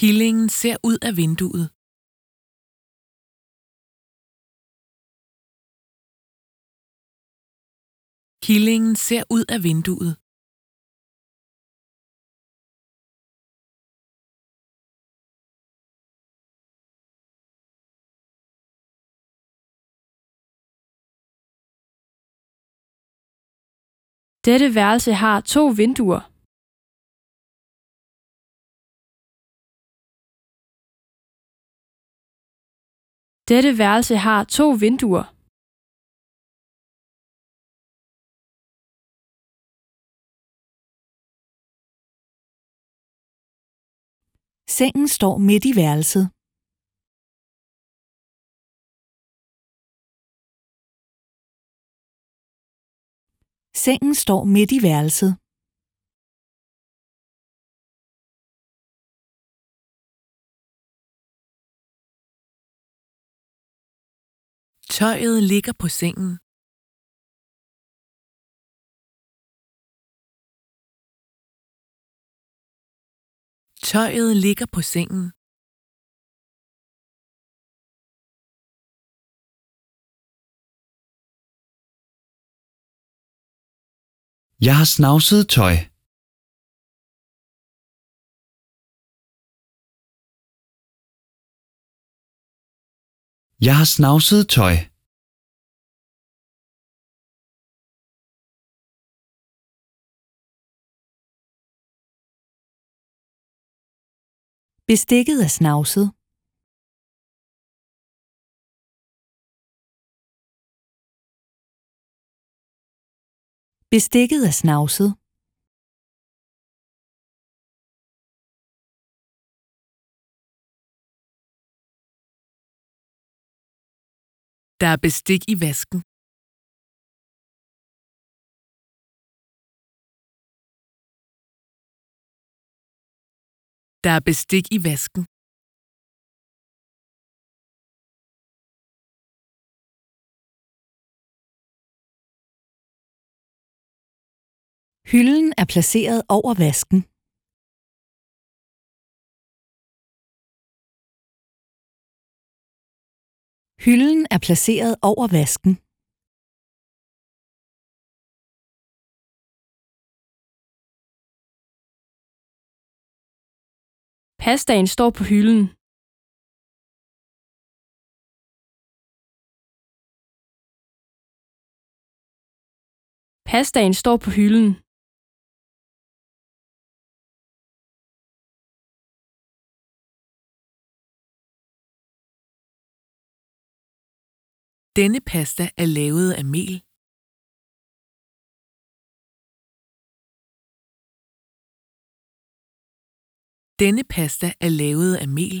Killingen ser ud af vinduet. Killingen ser ud af vinduet. Dette værelse har to vinduer. Dette værelse har to vinduer. Sengen står midt i værelset. Sengen står midt i værelset. Tøjet ligger på sengen. Tøjet ligger på sengen. Jeg har snavset tøj. Jeg har snavset tøj. Bestikket er snavset. Bestikket er snavset. Der er bestik i vasken. Der er bestik i vasken. Hylden er placeret over vasken. Hylden er placeret over vasken. Pastaen står på hylden. Pastaen står på hylden. Denne pasta er lavet af mel. Denne pasta er lavet af mel.